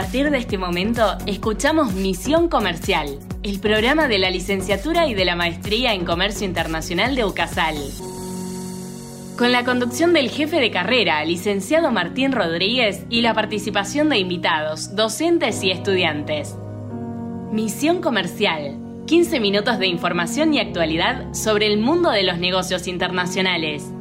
partir de este momento, escuchamos Misión Comercial, el programa de la licenciatura y de la maestría en Comercio Internacional de UCASAL. Con la conducción del jefe de carrera, licenciado Martín Rodríguez, y la participación de invitados, docentes y estudiantes. Misión Comercial. 15 minutos de información y actualidad sobre el mundo de los negocios internacionales.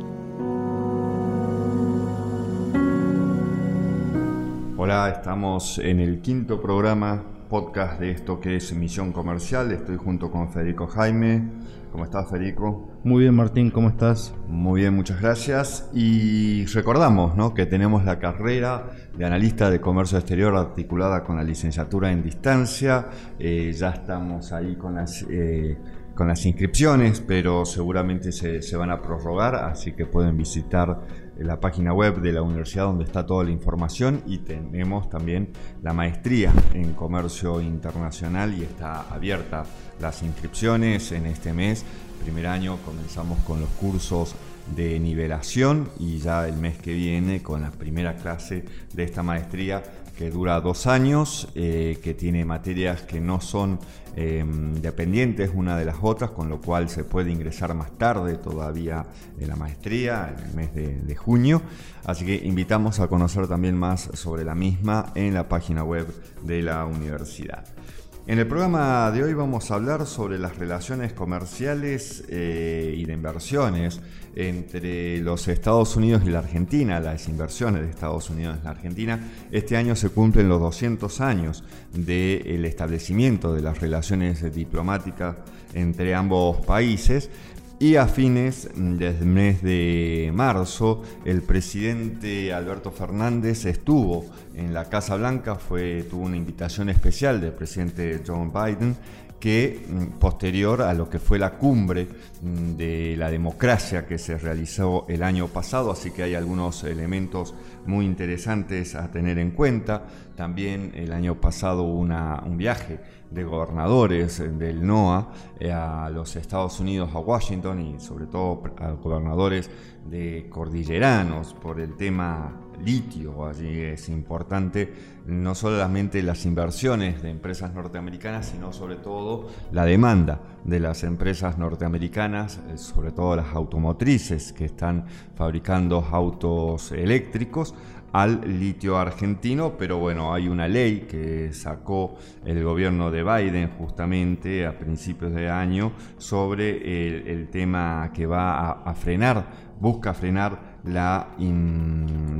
Hola, estamos en el quinto programa podcast de esto que es Misión Comercial. Estoy junto con Federico Jaime. ¿Cómo estás, Federico? Muy bien, Martín, ¿cómo estás? Muy bien, muchas gracias. Y recordamos ¿no? que tenemos la carrera de analista de comercio exterior articulada con la licenciatura en distancia. Eh, ya estamos ahí con las... Eh, con las inscripciones, pero seguramente se, se, van a prorrogar, así que pueden visitar la página web de la universidad donde está toda la información y tenemos también la maestría en comercio internacional y está abierta las inscripciones en este mes. Primer año comenzamos con los cursos de nivelación y ya el mes que viene con la primera clase de esta maestría que dura dos años, eh, que tiene materias que no son em, dependientes una de las otras, con lo cual se puede ingresar más tarde todavía en la maestría, en el mes de junio. Así que invitamos a conocer también más sobre la misma en la página web de la universidad. En el programa de hoy vamos a hablar sobre las relaciones comerciales eh, y de inversiones entre los Estados Unidos y la Argentina, las inversiones de Estados Unidos en la Argentina. Este año se cumplen los 200 años del establecimiento de las relaciones diplomáticas entre ambos países y a fines del mes de marzo, el presidente Alberto Fernández estuvo en la Casa Blanca, fue, tuvo una invitación especial del presidente John Biden que mm, posterior a lo que fue la cumbre mm, de la democracia que se realizó el año pasado, así que hay algunos elementos muy interesantes a tener en cuenta. También el año pasado hubo un viaje de gobernadores del NOA eh, a los Estados Unidos, a Washington y sobre todo a gobernadores de cordilleranos por el tema litio. Allí es importante no solamente las inversiones de empresas norteamericanas, sino sobre todo la demanda de las empresas norteamericanas, eh, sobre todo las automotrices que están fabricando autos eléctricos al litio argentino, pero bueno, hay una ley que sacó el gobierno de Biden justamente a principios de año sobre el, tema que va a, frenar, busca frenar la,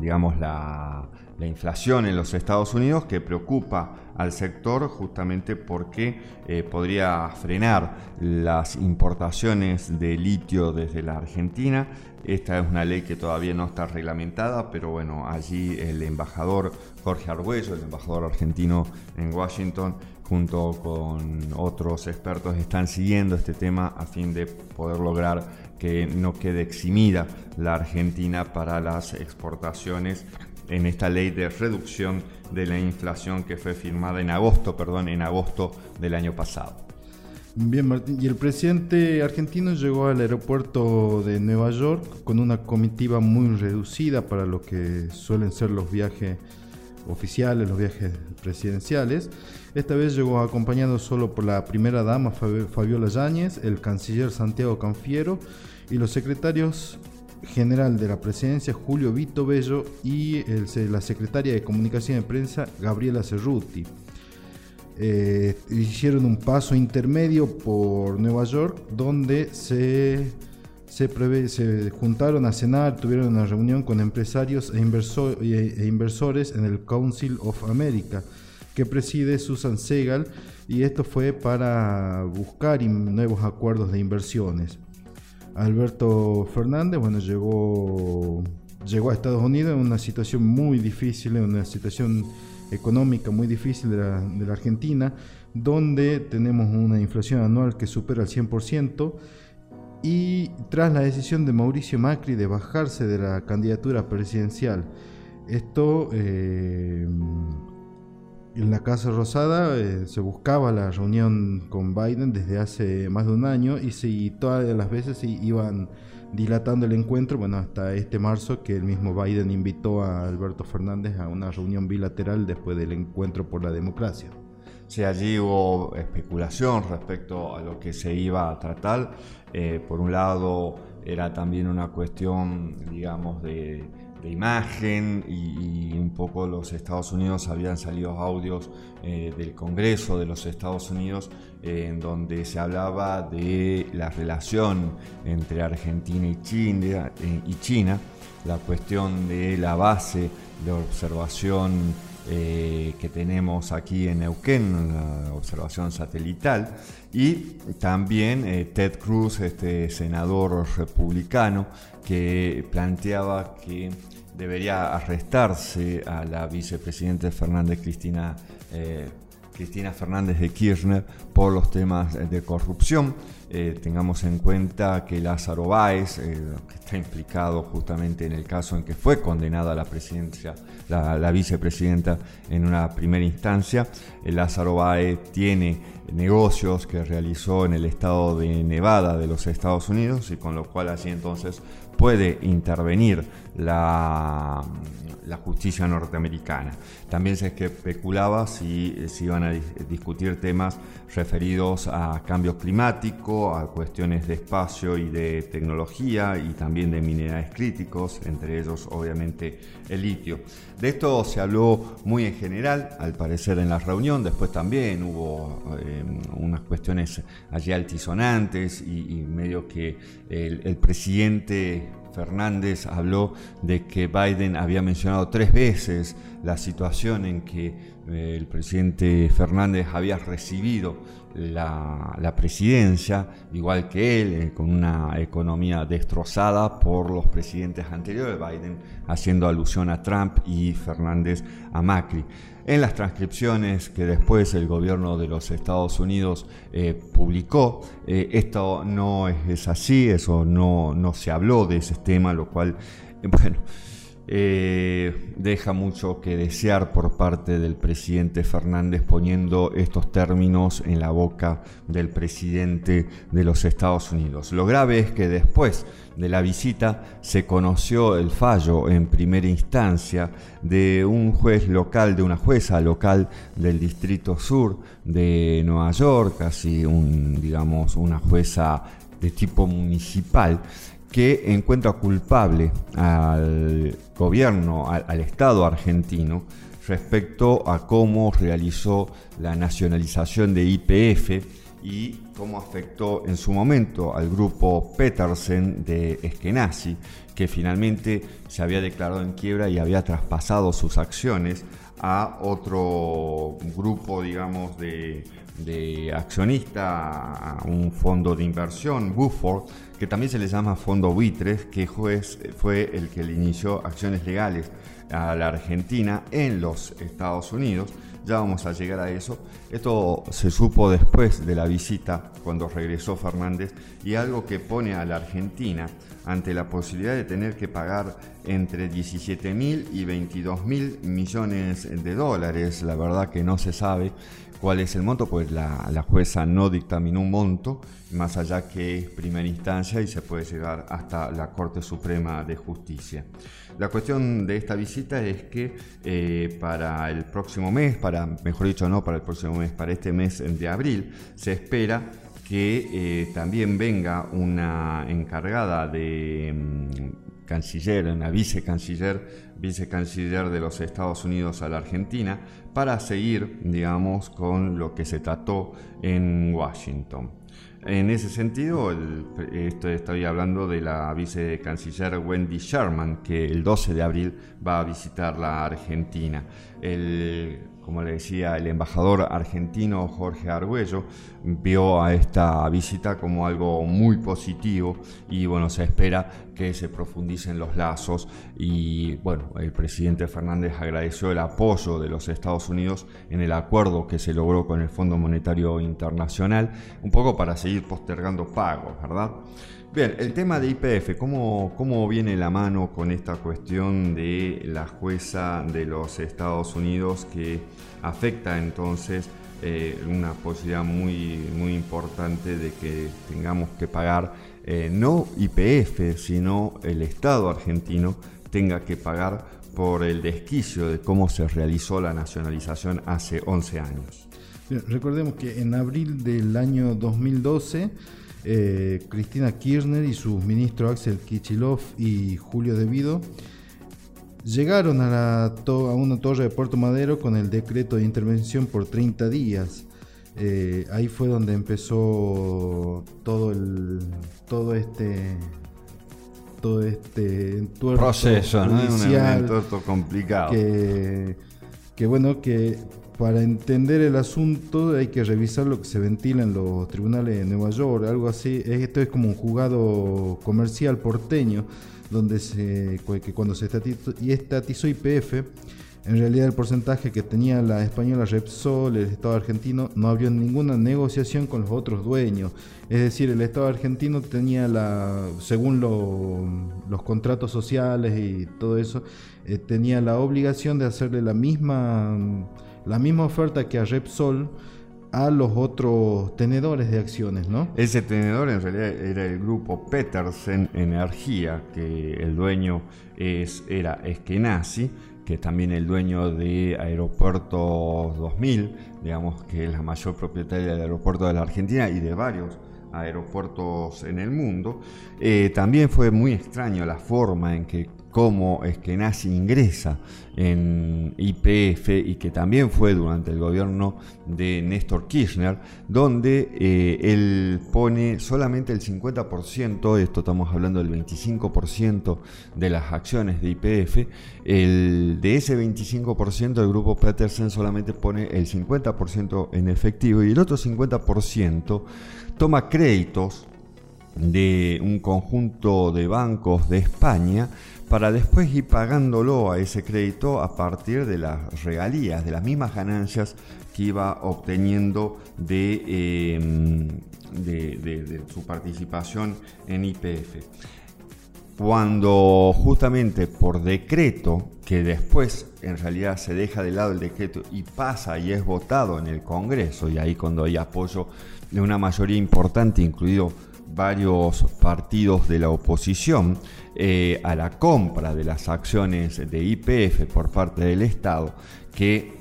digamos, la, inflación en los Estados Unidos que preocupa al sector justamente porque eh, podría frenar las importaciones de litio desde la Argentina. Esta es una ley que todavía no está reglamentada, pero bueno, allí el embajador Jorge Argüello, el embajador argentino en Washington, junto con otros expertos, están siguiendo este tema a fin de poder lograr que no quede eximida la Argentina para las exportaciones en esta ley de reducción de la inflación que fue firmada en agosto, perdón, en agosto del año pasado. Bien, Martín. Y el presidente argentino llegó al aeropuerto de Nueva York con una comitiva muy reducida para lo que suelen ser los viajes oficiales, los viajes presidenciales. Esta vez llegó acompañado solo por la primera dama Fabiola Yáñez, el canciller Santiago Canfiero y los secretarios general de la presidencia Julio Vito Bello y la secretaria de comunicación y prensa Gabriela Cerruti. Eh, hicieron un paso intermedio por Nueva York donde se, se, prevé, se juntaron a cenar, tuvieron una reunión con empresarios e, e, inversores en el Council of America que preside Susan Segal y esto fue para buscar nuevos acuerdos de inversiones. Alberto Fernández, bueno, llegó, llegó a Estados Unidos en una situación muy difícil, en una situación económica muy difícil de la, Argentina, donde tenemos una inflación anual que supera el 100%, y tras la decisión de Mauricio Macri de bajarse de la candidatura presidencial, esto eh, en la Casa Rosada eh, se buscaba la reunión con Biden desde hace más de un año y, si todas las veces iban dilatando el encuentro, bueno, hasta este marzo que el mismo Biden invitó a Alberto Fernández a una reunión bilateral después del encuentro por la democracia. Sí, allí hubo especulación respecto a lo que se iba a tratar. Eh, por un lado, era también una cuestión, digamos, de, imagen y, un poco los Estados Unidos habían salido audios eh, del Congreso de los Estados Unidos eh, en donde se hablaba de la relación entre Argentina y China la cuestión de la base de observación eh, que tenemos aquí en Neuquén, la observación satelital, y también eh, Ted Cruz, este senador republicano, que planteaba que debería arrestarse a la vicepresidenta Fernández Cristina. Eh, Cristina Fernández de Kirchner por los temas de corrupción. Eh, tengamos en cuenta que Lázaro Báez, eh, que está implicado justamente en el caso en que fue condenada la presidencia, la, vicepresidenta en una primera instancia, eh, Lázaro Báez tiene negocios que realizó en el estado de Nevada de los Estados Unidos y con lo cual así entonces puede intervenir la, la justicia norteamericana. También se especulaba si se iban a discutir temas referidos a cambio climático, a cuestiones de espacio y de tecnología y también de minerales críticos, entre ellos obviamente el litio. De esto se habló muy en general, al parecer en la reunión, después también hubo eh, unas cuestiones allí altisonantes y, medio que el presidente Fernández habló de que Biden había mencionado tres veces la situación en que eh, el presidente Fernández había recibido la, presidencia, igual que él, eh, con una economía destrozada por los presidentes anteriores, Biden haciendo alusión a Trump y Fernández a Macri. En las transcripciones que después el gobierno de los Estados Unidos eh, publicó, esto no es, así, eso no, no se habló de ese tema, lo cual, bueno, eh, deja mucho que desear por parte del presidente Fernández poniendo estos términos en la boca del presidente de los Estados Unidos. Lo grave es que después de la visita se conoció el fallo en primera instancia de un juez local, de una jueza local del Distrito Sur de Nueva York, casi un, digamos, una jueza de tipo municipal, que encuentra culpable al gobierno, al, Estado argentino, respecto a cómo realizó la nacionalización de IPF y cómo afectó en su momento al grupo Petersen de Eskenazi, que finalmente se había declarado en quiebra y había traspasado sus acciones a otro grupo, digamos, de, de accionista, a un fondo de inversión, Buford, que también se le llama fondo buitres, que fue el que le inició acciones legales a la Argentina en los Estados Unidos. Ya vamos a llegar a eso. Esto se supo después de la visita, cuando regresó Fernández, y algo que pone a la Argentina ante la posibilidad de tener que pagar entre 17 mil y 22 mil millones de dólares. La verdad que no se sabe cuál es el monto, pues la, jueza no dictaminó un monto, más allá que es primera instancia y se puede llegar hasta la Corte Suprema de Justicia. La cuestión de esta visita es que eh, para el próximo mes, para, mejor dicho, no para el próximo mes, para este mes de abril, se espera que eh, también venga una encargada de mm, canciller, una vicecanciller, vicecanciller de los Estados Unidos a la Argentina, para seguir, digamos, con lo que se trató en Washington. En ese sentido, estoy hablando de la vicecanciller Wendy Sherman, que el 12 de abril va a visitar la Argentina. El como le decía, el embajador argentino Jorge Argüello vio a esta visita como algo muy positivo y bueno, se espera que se profundicen los lazos y bueno, el presidente Fernández agradeció el apoyo de los Estados Unidos en el acuerdo que se logró con el Fondo Monetario Internacional, un poco para seguir postergando pagos, ¿verdad? Bien, el tema de IPF, ¿cómo, ¿cómo viene la mano con esta cuestión de la jueza de los Estados Unidos que afecta entonces eh, una posibilidad muy, muy importante de que tengamos que pagar eh, no IPF, sino el Estado argentino tenga que pagar por el desquicio de cómo se realizó la nacionalización hace 11 años. Recordemos que en abril del año 2012, eh, Cristina Kirchner y sus ministros Axel Kichilov y Julio Devido llegaron a, a una torre de Puerto Madero con el decreto de intervención por 30 días. Eh, ahí fue donde empezó todo el todo este todo este proceso, ¿no? Un complicado. Que, que bueno, que para entender el asunto hay que revisar lo que se ventila en los tribunales de Nueva York, algo así. Esto es como un juzgado comercial porteño, donde se, que cuando se estatizó IPF, en realidad el porcentaje que tenía la española Repsol, el Estado argentino, no había ninguna negociación con los otros dueños. Es decir, el Estado argentino tenía la, según los contratos sociales y todo eso, eh, tenía la obligación de hacerle la misma, la misma oferta que a Repsol a los otros tenedores de acciones, ¿no? Ese tenedor en realidad era el grupo Petersen Energía, que el dueño es, era Eskenazi, que también el dueño de Aeropuertos 2000, digamos que es la mayor propietaria del aeropuerto de la Argentina y de varios aeropuertos en el mundo. Eh, también fue muy extraño la forma en que cómo es que Nazi ingresa en IPF y que también fue durante el gobierno de Néstor Kirchner, donde eh, él pone solamente el 50%, esto estamos hablando del 25% de las acciones de IPF, de ese 25% el grupo Petersen solamente pone el 50% en efectivo y el otro 50% toma créditos de un conjunto de bancos de España para después ir pagándolo a ese crédito a partir de las regalías, de las mismas ganancias que iba obteniendo de, em, de, su participación en IPF. Cuando justamente por decreto, que después en realidad se deja de lado el decreto y pasa y es votado en el Congreso, y ahí cuando hay apoyo de una mayoría importante, incluido varios partidos de la oposición, eh, a la compra de las acciones de IPF por parte del Estado, que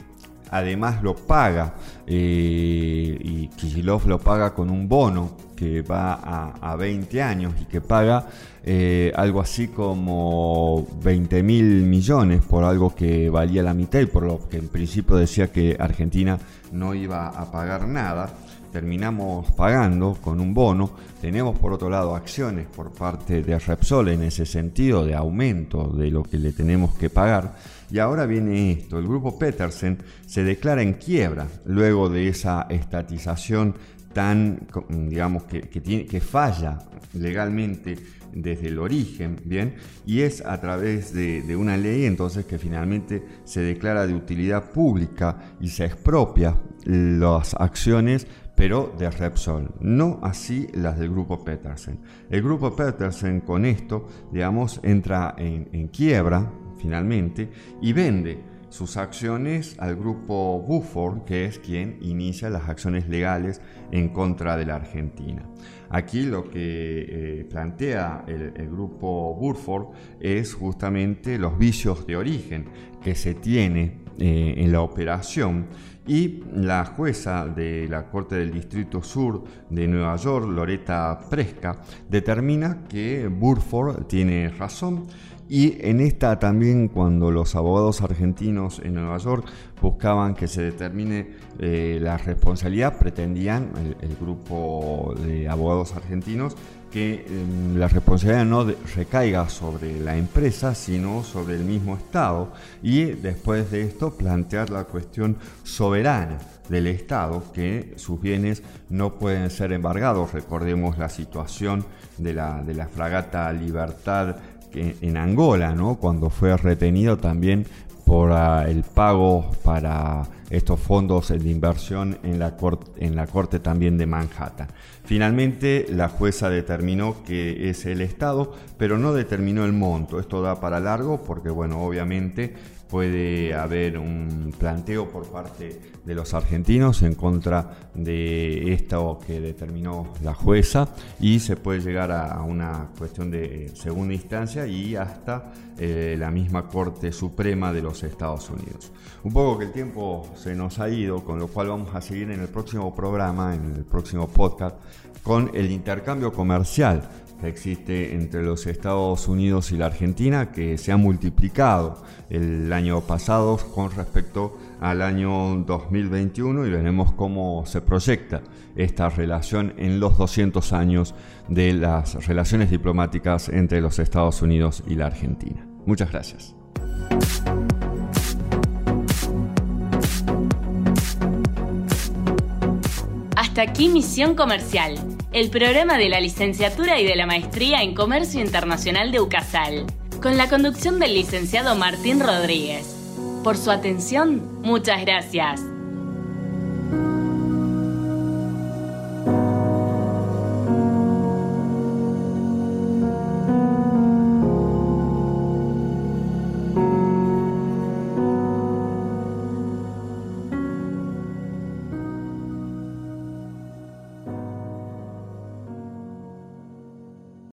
además lo paga, eh, y Kicillof lo paga con un bono que va a, 20 años y que paga eh, algo así como 20 mil millones por algo que valía la mitad y por lo que en principio decía que Argentina no iba a pagar nada terminamos pagando con un bono. Tenemos por otro lado acciones por parte de Repsol en ese sentido de aumento de lo que le tenemos que pagar. Y ahora viene esto, el grupo Petersen se declara en quiebra luego de esa estatización tan, digamos, que, tiene, que falla legalmente desde el origen, ¿bien? Y es a través de, de, una ley entonces que finalmente se declara de utilidad pública y se expropia las acciones pero de Repsol, no así las del grupo Petersen. El grupo Petersen con esto, digamos, entra en, quiebra finalmente y vende sus acciones al grupo Buford, que es quien inicia las acciones legales en contra de la Argentina. Aquí lo que eh, plantea el, grupo Buford es justamente los vicios de origen que se tiene eh, en la operación. Y la jueza de la Corte del Distrito Sur de Nueva York, Loretta Presca, determina que Burford tiene razón y en esta también cuando los abogados argentinos en Nueva York buscaban que se determine eh, la responsabilidad, pretendían el, grupo de abogados argentinos que em, la responsabilidad no recaiga sobre la empresa, sino sobre el mismo Estado, y después de esto plantear la cuestión soberana del Estado, que sus bienes no pueden ser embargados. Recordemos la situación de la, de la fragata Libertad en Angola, ¿no? cuando fue retenido también por ah, el pago para estos fondos de inversión en la, en la Corte también de Manhattan. Finalmente, la jueza determinó que es el Estado, pero no determinó el monto. Esto da para largo porque, bueno, obviamente puede haber un planteo por parte de los argentinos en contra de esto que determinó la jueza y se puede llegar a una cuestión de segunda instancia y hasta eh, la misma Corte Suprema de los Estados Unidos. Un poco que el tiempo se nos ha ido, con lo cual vamos a seguir en el próximo programa, en el próximo podcast, con el intercambio comercial que existe entre los Estados Unidos y la Argentina, que se ha multiplicado el año pasado con respecto al año 2021 y veremos cómo se proyecta esta relación en los 200 años de las relaciones diplomáticas entre los Estados Unidos y la Argentina. Muchas gracias. Aquí Misión Comercial el programa de la licenciatura y de la maestría en Comercio Internacional de UCASAL, con la conducción del licenciado Martín Rodríguez. Por su atención, muchas gracias.